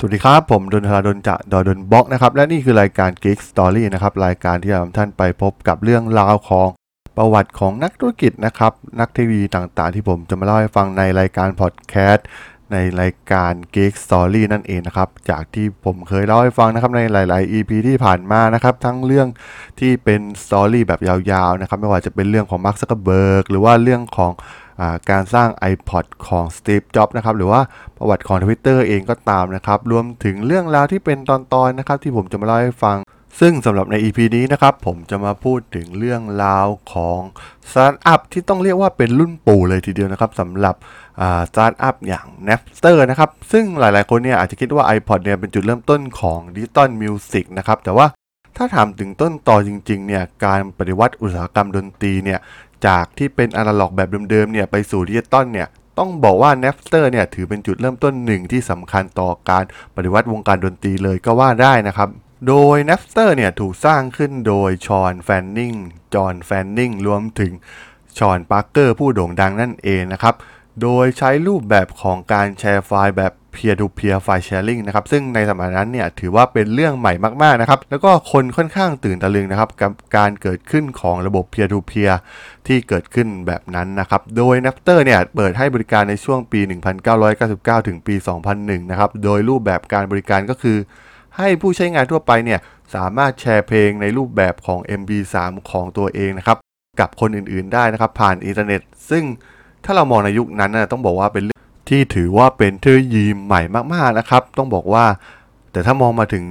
สวัสดีครับ ผมดนทราดนจากดอดนบล็อกนะครับ และนี่คือรายการ Geek Story นะครับ รายการที่จะนำท่านไปพบกับเรื่องราวของประวัติของนักธุรกิจนะครับ นักเทคโนโลยีต่างๆ ที่ผมจะมาเล่าให้ฟังในรายการพอดแคสต์ในรายการ Geek Story นั่นเองนะครับ จากที่ผมเคยเล่าให้ฟังนะครับในหลาย ๆ EP ที่ผ่านมานะครับ ทั้งเรื่องที่เป็น story แบบยาว ๆ นะครับ ไม่ว่าจะเป็นเรื่องของมาร์ก ซักเกอร์เบิร์กหรือว่าเรื่องของ การสร้าง iPod ของ Steve Jobs นะครับหรือว่าประวัติของ Twitter เองก็ตามนะครับรวมถึงเรื่องราวที่เป็นตอนๆนะครับที่ผมจะมาเล่าให้ฟัง ซึ่งสำหรับใน EP นี้นะครับผมจะมาพูดถึงเรื่องราวของสตาร์ทอัพที่ต้องเรียกว่าเป็นรุ่นปู่เลยทีเดียวนะครับสำหรับสตาร์ทอัพอย่าง Napster นะครับซึ่งหลายๆคนเนี่ยอาจจะคิดว่า iPod เนี่ยเป็นจุดเริ่มต้นของ digital music นะครับแต่ว่าถ้าถามถึงต้นตอจริงๆเนี่ยการปฏิวัติอุตสาหกรรมดนตรีเนี่ย จากที่เป็นอนาล็อกแบบเดิมๆเนี่ยไปสู่ดิจิตอลเนี่ยต้องบอกว่า Napster เนี่ยถือเป็นจุดเริ่มต้นหนึ่งที่สำคัญต่อการปฏิวัติวงการดนตรีเลยก็ว่าได้นะครับโดย Napster เนี่ยถูกสร้างขึ้นโดยชอนแฟนนิงจอห์นแฟนนิงรวมถึงชอนปาร์เกอร์ผู้โด่งดังนั่นเองนะครับ โดยใช้รูปแบบของการแชร์ไฟล์แบบ peer to peer file sharing นะครับ ซึ่งในสมัยนั้นเนี่ยถือว่าเป็นเรื่องใหม่มาก ๆ นะครับ แล้วก็คนค่อนข้างตื่นตะลึงนะครับกับการเกิดขึ้นของระบบ peer to peer ที่เกิดขึ้นแบบนั้นนะครับ โดย Napster เนี่ยเปิดให้บริการในช่วงปี 1999 ถึงปี 2001 นะครับ โดยรูปแบบการบริการก็คือ ให้ผู้ใช้งานทั่วไปเนี่ยสามารถแชร์เพลงในรูปแบบของ MP3 ของตัวเองนะครับกับคนอื่นๆได้นะครับผ่านอินเทอร์เน็ต ซึ่ง ถ้าเรามองในยุคนั้นนะต้องบอกว่าเป็นเรื่องที่ถือว่าเป็นเทคโนโลยีใหม่มากๆนะครับ ต้องบอกว่า แต่ถ้ามองมาถึง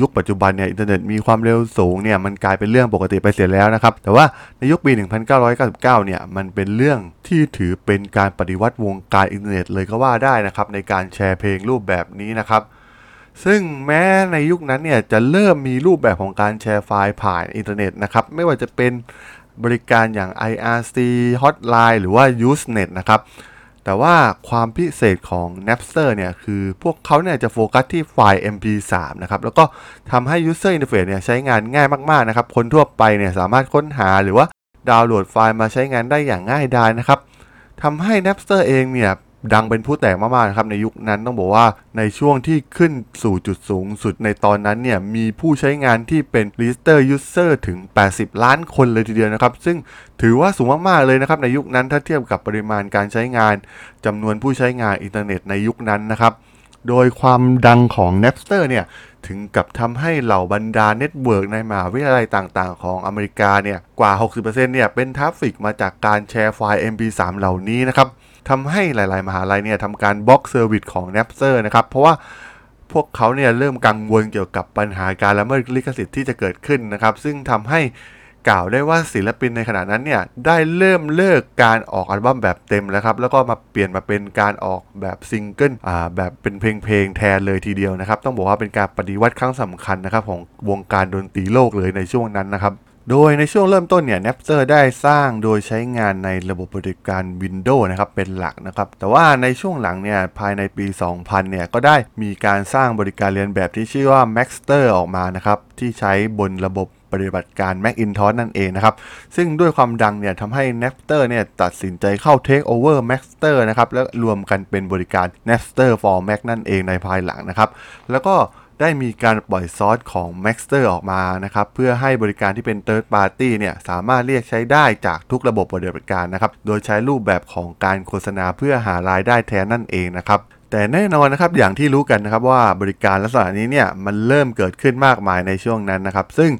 ยุคปัจจุบันเนี่ยอินเทอร์เน็ตมีความเร็วสูงเนี่ยมันกลายเป็นเรื่องปกติไปเสียแล้วนะครับ แต่ว่าในยุคปี 1999 เนี่ยมันเป็นเรื่องที่ถือเป็นการปฏิวัติวงการอินเทอร์เน็ตเลยก็ว่าได้นะครับในการแชร์เพลงรูปแบบนี้นะครับซึ่งแม้ในยุคนั้นเนี่ยจะเริ่มมีรูปแบบของการแชร์ไฟล์ผ่านอินเทอร์เน็ตนะครับไม่ว่าจะเป็น บริการอย่าง IRC Hotline หรือว่า Usenet นะครับ แต่ว่าความพิเศษของ Napster เนี่ย คือพวกเขาเนี่ยจะโฟกัสที่ไฟล์ MP3 นะครับ แล้วก็ทำให้ User Interface เนี่ยใช้งานง่ายมาก ๆ นะครับ คนทั่วไปเนี่ยสามารถค้นหาหรือว่าดาวน์โหลดไฟล์มาใช้งานได้อย่างง่ายดายนะครับทำให้ Napster เองเนี่ย ดังเป็นผู้แตกมากๆนะครับในยุคนั้นต้องบอกว่าในช่วงที่ขึ้นสู่จุดสูงสุดในตอนนั้นเนี่ยมีผู้ใช้งานที่เป็น Register User ถึง 80 ล้านคนเลยทีเดียวนะครับ ซึ่งถือว่าสูงมากๆเลยนะครับในยุคนั้นถ้าเทียบกับปริมาณการใช้งานจำนวนผู้ใช้งานอินเทอร์เน็ตในยุคนั้นนะครับโดยความดังของ Napster เนี่ยถึงกับทำให้เหล่าบรรดา network ในมหาวิทยาลัยต่างๆ ของอเมริกาเนี่ยกว่า 60%เนี่ยเป็น traffic มาจากการแชร์ไฟล์ MP3 เหล่านี้นะครับ ทำให้หลาย ๆ มหาลัยเนี่ยทำการ block service ของ n a p s e r นะครับ เพราะว่าพวกเขาเนี่ยเริ่มกังวลเกี่ยวกับปัญหาการละเมิดลิขสิทธิ์ที่จะเกิดขึ้นนะครับ ซึ่งทำให้กล่าวได้ว่าศิลปินในขณะนั้นเนี่ยได้เริ่มเลิกการออกอัลบั้มแบบเต็มแล้วครับ แล้วก็มาเปลี่ยนมาเป็นการออกแบบซิงเกิลอ่าแบบเป็นเพลงเพลงแทนเลยทีเดียวนะครับ ต้องบอกว่าเป็นการปฏิวัติครั้งสำคัญนะครับของวงการดนตรีโลกเลยในช่วงนั้นนะครับ โดยในช่วงเริ่มต้นเนี่ย Napster ได้สร้างโดยใช้งานในระบบปฏิบัติการ Windows นะครับเป็นหลักนะครับ แต่ว่าในช่วงหลังเนี่ยภายในปี 2000 เนี่ยก็ได้มีการสร้างบริการเรียนแบบที่ชื่อว่า Maxter ออกมานะครับที่ใช้บนระบบปฏิบัติการ Macintosh นั่นเองนะครับ ซึ่งด้วยความดังเนี่ยทำให้ Napster เนี่ยตัดสินใจเข้า Take over Maxter นะครับ แล้วรวมกันเป็นบริการ Napster for Mac นั่นเองในภายหลังนะครับ แล้วก็ ได้มีการปล่อยซอสของ Maxter ออกมานะครับเพื่อให้บริการที่เป็น Third Party เนี่ยสามารถเรียกใช้ได้จากทุกระบบปฏิบัติการนะครับโดยใช้รูปแบบของการโฆษณาเพื่อหารายได้แทนนั่นเองนะครับแต่แน่นอนนะครับอย่างที่รู้กันนะครับว่าบริการลักษณะนี้เนี่ยมันเริ่มเกิดขึ้นมากมายในช่วงนั้นนะครับ ซึ่ง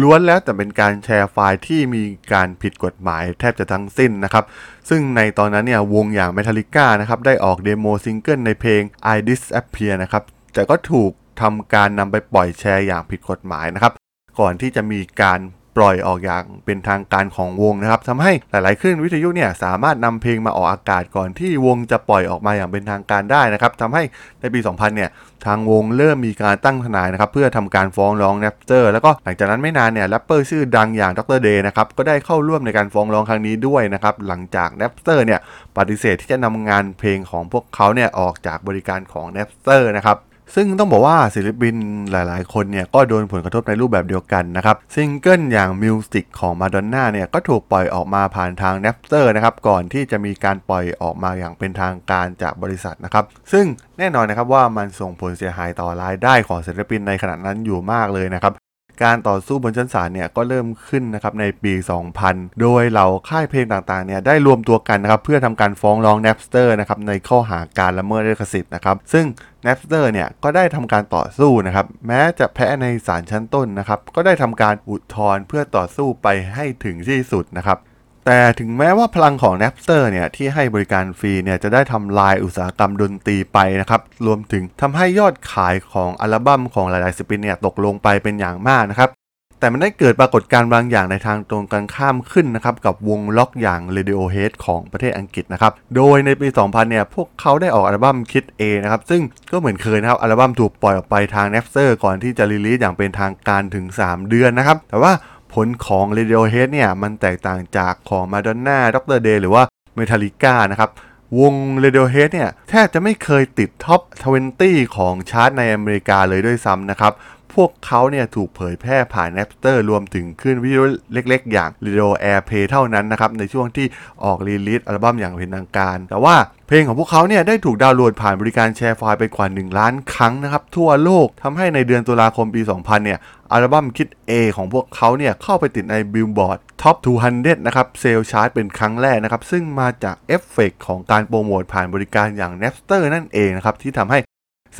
ล้วนแล้วแต่เป็นการแชร์ไฟล์ที่มีการผิดกฎหมายแทบจะทั้งสิ้นนะครับ ซึ่งในตอนนั้นเนี่ยวงอย่าง Metallica นะครับได้ออก demo ซิงเกิลในเพลง I Disappear นะครับแต่ก็ถูก ทำการนำไปปล่อยแชร์อย่างผิดกฎหมายนะครับ ก่อนที่จะมีการปล่อยออกอย่างเป็นทางการของวงนะครับทำให้หลาย ๆ คลื่นวิทยุเนี่ยสามารถนำเพลงมาออกอากาศก่อนที่วงจะปล่อยออกมาอย่างเป็นทางการได้นะครับทำให้ในปี 2000 เนี่ยทางวงเริ่มมีการตั้งทนายนะครับเพื่อทำการฟ้องร้อง Napster แล้วก็หลังจากนั้นไม่นานเนี่ยแรปเปอร์ชื่อดังอย่าง Dr. Dre นะครับก็ได้เข้าร่วมในการฟ้องร้องครั้งนี้ด้วยนะครับหลังจาก Napster เนี่ยปฏิเสธที่จะนำงานเพลงของพวกเขาเนี่ยออกจากบริการของ Napster นะครับ ซึ่งต้องบอกว่าศิลปินหลายๆ คนเนี่ยก็โดนผลกระทบในรูปแบบเดียวกันนะครับซิงเกิลอย่าง Music ของมาดอนน่าเนี่ยก็ถูกปล่อยออกมาผ่านทาง Napster นะครับก่อนที่จะมีการปล่อยออกมาอย่างเป็นทางการจากบริษัทนะครับซึ่งแน่นอนนะครับว่ามันส่งผลเสียหายต่อรายได้ของศิลปินในขณะนั้นอยู่มากเลยนะครับ การต่อสู้บนชั้นศาลเนี่ยก็เริ่มขึ้นนะครับในปี 2000 โดยเหล่าค่ายเพลงต่างๆเนี่ยได้รวมตัวกันนะครับเพื่อทำการฟ้องร้อง Napster นะครับในข้อหาการละเมิดลิขสิทธิ์นะครับซึ่ง Napster เนี่ยก็ได้ทำการต่อสู้นะครับแม้จะแพ้ในศาลชั้นต้นนะครับก็ได้ทำการอุทธรณ์เพื่อต่อสู้ไปให้ถึงที่สุดนะครับ แต่ถึงแม้ว่าพลังของ Napster เนี่ยที่ให้บริการฟรีเนี่ยจะได้ทำลายอุตสาหกรรมดนตรีไปนะครับ รวมถึงทำให้ยอดขายของอัลบั้มของหลายๆศิลปินเนี่ยตกลงไปเป็นอย่างมากนะครับ แต่มันได้เกิดปรากฏการณ์บางอย่างในทางตรงกันข้ามขึ้นนะครับ กับวงล็อกอย่าง Radiohead ของประเทศอังกฤษนะครับ โดยในปี 2000 เนี่ยพวกเขาได้ออกอัลบั้ม Kid A นะครับ ซึ่งก็เหมือนเคยนะครับอัลบั้มถูกปล่อยออกไปทาง Napster ก่อนที่จะรีลีสอย่างเป็นทางการถึง 3 เดือนนะครับ แต่ว่า ผลของ Radiohead เนี่ยมันแตกต่างจากของ Madonna Dr. Day หรือว่า Metallica นะครับ วง Radiohead เนี่ยแทบจะไม่เคยติดท็อป 20 ของชาร์ตในอเมริกาเลยด้วยซ้ำนะครับ พวกเขาเนี่ยถูกเผยแพร่ผ่าน Napster รวมถึงขึ้นวิทยุเล็กๆ อย่าง Radio Airplay เท่านั้นนะครับ ในช่วงที่ออก release อัลบั้มอย่างเป็นทางการ แต่ว่าเพลงของพวกเขาเนี่ยได้ถูกดาวน์โหลดผ่านบริการแชร์ไฟล์ไปกว่า 1 ล้านครั้งนะครับทั่วโลกทำให้ในเดือนตุลาคมปี 2000 เนี่ยอัลบั้มคิด A ของพวกเขาเนี่ยเข้าไปติดใน Billboard Top 200 นะครับ sales chart เป็นครั้งแรกนะครับ ซึ่งมาจากเอฟเฟกของการโปรโมทผ่านบริการอย่าง Napster นั่นเองนะครับ ที่ทำให้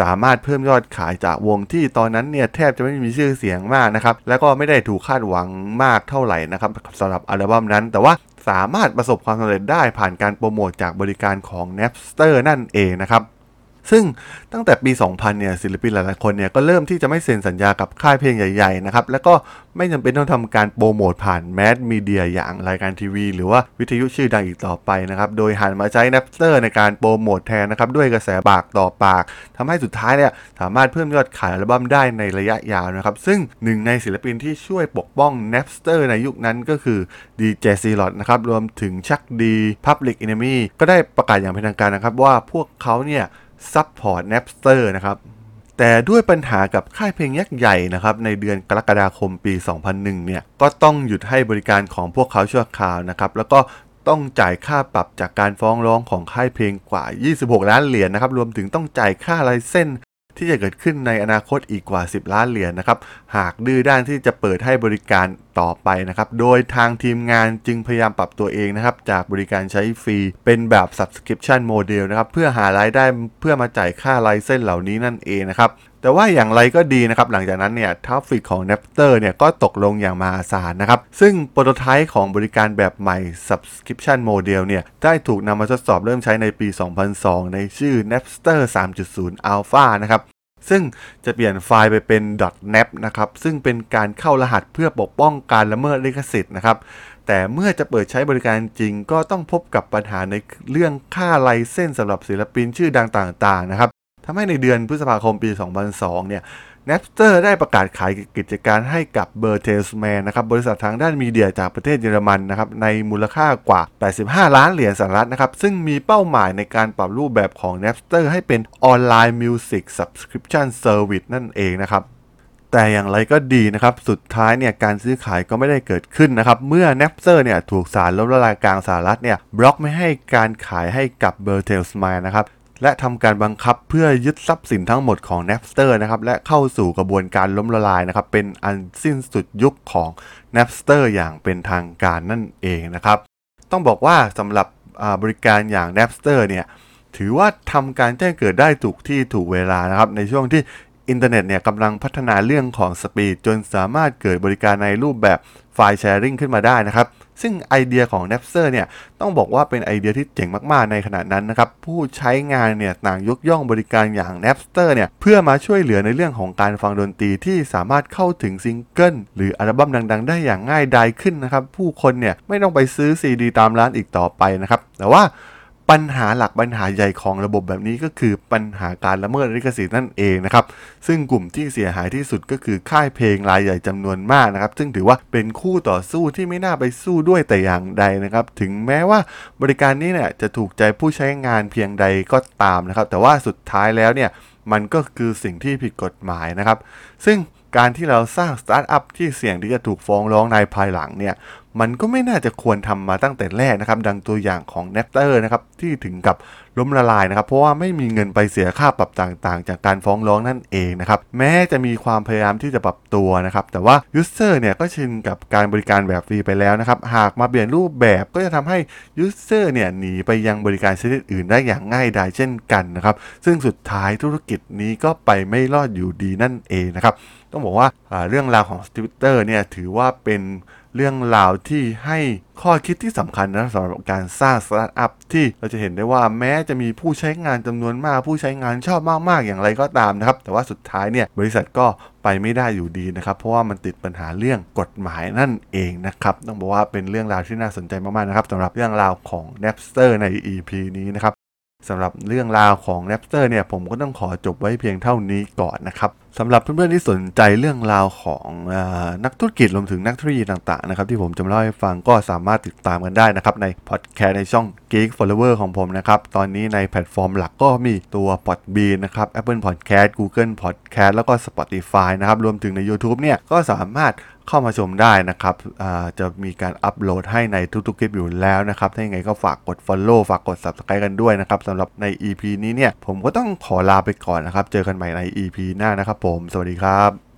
สามารถเพิ่มยอดขายจากวงที่ตอนนั้นเนี่ยแทบจะไม่มีชื่อเสียงมากนะครับ แล้วก็ไม่ได้ถูกคาดหวังมากเท่าไหร่นะครับสำหรับอัลบั้มนั้น แต่ว่าสามารถประสบความสำเร็จได้ผ่านการโปรโมทจากบริการของ Napster นั่นเองนะครับ ซึ่งตั้งแต่ปี 2000 เนี่ยศิลปินหลายๆคนเนี่ยก็เริ่มที่จะไม่เซ็นสัญญากับค่ายเพลงใหญ่ๆนะครับแล้วก็ไม่จำเป็นต้องทำการโปรโมทผ่านแมสมีเดียอย่างรายการทีวี หรือว่าวิทยุชื่อดังอีกต่อไปนะครับโดยหันมาใช้ Napster ในการโปรโมทแทนนะครับด้วยกระแสปากต่อปากทำให้สุดท้ายเนี่ยสามารถเพิ่มยอดขายอัลบั้มได้ในระยะยาวนะครับซึ่งหนึ่งในศิลปินที่ช่วยปกป้อง Napster ในยุคนั้นก็คือ DJ c l o t นะครับรวมถึง Chuck D Public Enemy ก็ได้ประกาศอย่างเป็นทางการนะครับว่าพวกเขาเนี่ย support Napster นะครับ แต่ด้วยปัญหากับค่ายเพลงยักษ์ใหญ่นะครับ ในเดือนกรกฎาคมปี 2001 เนี่ย ก็ต้องหยุดให้บริการของพวกเขาชั่วคราวนะครับ แล้วก็ต้องจ่ายค่าปรับจากการฟ้องร้องของค่ายเพลงกว่า 26 ล้านเหรียญนะครับ รวมถึงต้องจ่ายค่าลายเส้น ที่จะเกิดขึ้นในอนาคตอีกกว่า 10 ล้านเหรียญนะครับ หากดื้อด้านที่จะเปิดให้บริการต่อไปนะครับ โดยทางทีมงานจึงพยายามปรับตัวเองนะครับ จากบริการใช้ฟรี เป็นแบบ subscription model นะครับ เพื่อหารายได้เพื่อมาจ่ายค่าไลเส้นเหล่านี้นั่นเองนะครับ แต่ว่าอย่างไรก็ดีนะครับ หลังจากนั้นเนี่ยทัฟฟิกของ n a p t e r เนี่ยก็ตกลงอย่างมหาศาลนะครับ ซึ่งโปรโตไทป์ของบริการแบบใหม่ Subscription Model เนี่ยได้ถูกนำมาทดสอบเริ่มใช้ในปี 2002 ในชื่อ Napster 3.0 Alpha นะครับซึ่งจะเปลี่ยนไฟล์ไปเป็น .nap นะครับ ซึ่งเป็นการเข้ารหัสเพื่อปกป้องการละเมิดลิขสิทธิ์นะครับ แต่เมื่อจะเปิดใช้บริการจริงก็ต้องพบกับปัญหาในเรื่องค่าไลเส้นสำหรับศิลปินชื่อดังต่างๆนะครับ ทำให้ในเดือนพฤษภาคมปี 2002 เนี่ย Napster ได้ประกาศขายกิจการให้กับ b e r t e l s m a n นะครับ บริษัททางด้านมีเดียจากประเทศเยอรมันนะครับ ในมูลค่ากว่า 85 ล้านเหรียญสหรัฐนะครับ ซึ่งมีเป้าหมายในการปรับรูปแบบของ Napster ให้เป็นออนไลน์ Music Subscription Service นั่นเองนะครับแต่อย่างไรก็ดีนะครับ สุดท้ายเนี่ยการซื้อขายก็ไม่ได้เกิดขึ้นนะครับ เมื่อ Napster เนี่ยถูกศาลล้มละลายกลางสหรัฐเนี่ยบล็อกไม่ให้การขายให้กับ b e r t e l s m a n นะครับ และทำการบังคับเพื่อยึดทรัพย์สินทั้งหมดของ Napster นะครับและเข้าสู่กระบวนการล้มละลายนะครับเป็นอันสิ้นสุดยุคของ Napster อย่างเป็นทางการนั่นเองนะครับ ต้องบอกว่าสำหรับบริการอย่าง Napster เนี่ยถือว่าทำการแจ้งเกิดได้ถูกที่ถูกเวลานะครับในช่วงที่อินเทอร์เน็ตเนี่ยกำลังพัฒนาเรื่องของ speed จนสามารถเกิดบริการในรูปแบบ file sharing ขึ้นมาได้นะครับ ซึ่งไอเดียของ n a p s e r เนี่ยต้องบอกว่าเป็นไอเดียที่เจ๋งมากๆในขณะนั้นนะครับ ผู้ใช้งานเนี่ยต่างยกย่องบริการอย่าง Napster เนี่ยเพื่อมาช่วยเหลือในเรื่องของการฟังดนตรีที่สามารถเข้าถึงซิงเกิลหรืออัลบั้มดัง ๆ ได้อย่างง่ายดายขึ้นนะครับ ผู้คนเนี่ยไม่ต้องไปซื้อซีดีตามร้านอีกต่อไปนะครับ แต่ว่า ปัญหาหลักปัญหาใหญ่ของระบบแบบนี้ก็คือปัญหาการละเมิดลิขสิทธิ์นั่นเองนะครับ ซึ่งกลุ่มที่เสียหายที่สุดก็คือค่ายเพลงรายใหญ่จำนวนมากนะครับ ซึ่งถือว่าเป็นคู่ต่อสู้ที่ไม่น่าไปสู้ด้วยแต่อย่างใดนะครับ ถึงแม้ว่าบริการนี้เนี่ยจะถูกใจผู้ใช้งานเพียงใดก็ตามนะครับ แต่ว่าสุดท้ายแล้วเนี่ยมันก็คือสิ่งที่ผิดกฎหมายนะครับ ซึ่งการที่เราสร้างสตาร์ทอัพที่เสี่ยงที่จะถูกฟ้องร้องในภายหลังเนี่ย มันก็ไม่น่าจะควรทำมาตั้งแต่แรกนะครับ ดังตัวอย่างของ n e p t e r นะครับที่ถึงกับล้มละลายนะครับ เพราะว่าไม่มีเงินไปเสียค่าปรับต่างๆ จากการฟ้องร้องนั่นเองนะครับ แม้จะมีความพยายามที่จะปรับตัวนะครับ แต่ว่า user เนี่ยก็ชินกับการบริการแบบฟรีไปแล้วนะครับ หากมาเปลี่ยนรูปแบบก็จะทำให้ user เนี่ยหนีไปยังบริการชนิดอื่นได้อย่างง่ายดายเช่นกันนะครับ ซึ่งสุดท้ายธุรกิจนี้ก็ไปไม่รอดอยู่ดีนั่นเองนะครับ ต้องบอกว่าเรื่องราวของ Twitter เนี่ยถือว่าเป็น เรื่องราวที่ให้ข้อคิดที่สำคัญนะสำหรับการสร้างสตาร์ทอัพที่เราจะเห็นได้ว่าแม้จะมีผู้ใช้งานจำนวนมาก ผู้ใช้งานชอบมาก ๆ อย่างไรก็ตามนะครับ แต่ว่าสุดท้ายเนี่ยบริษัทก็ไปไม่ได้อยู่ดีนะครับ เพราะว่ามันติดปัญหาเรื่องกฎหมายนั่นเองนะครับ ต้องบอกว่าเป็นเรื่องราวที่น่าสนใจมาก ๆ นะครับสำหรับเรื่องราวของ Napster ใน EP นี้นะครับสำหรับเรื่องราวของ Napster เนี่ยผมก็ต้องขอจบไว้เพียงเท่านี้ก่อนนะครับ สำหรับเพื่อนๆที่สนใจเรื่องราวของอนักธุรกิจรวมถึงนักธุรกิจต่างๆนะครับที่ผมจะมาเล่าให้ฟังก็สามารถติดตามกันได้นะครับในพอดแคสต์ในช่อง Geek Follower ของผมนะครับ ตอนนี้ในแพลตฟอร์มหลักก็มีตัว Podbean นะครับ Apple Podcast Google Podcast แล้วก็ Spotify นะครับ รวมถึงใน YouTube เนี่ยก็สามารถเข้ามาชมได้นะครับจะมีการอัปโหลดให้ในทุกๆคลิปอยู่แล้วนะครับ ถ้าอย่างไรก็ฝากกด Follow ฝากกด Subscribe กันด้วยนะครับสำหรับใน EP นี้เนี่ยผมก็ต้องขอลาไปก่อนนะครับ เจอกันใหม่ใน EP หน้านะครับผม สวัสดีครับ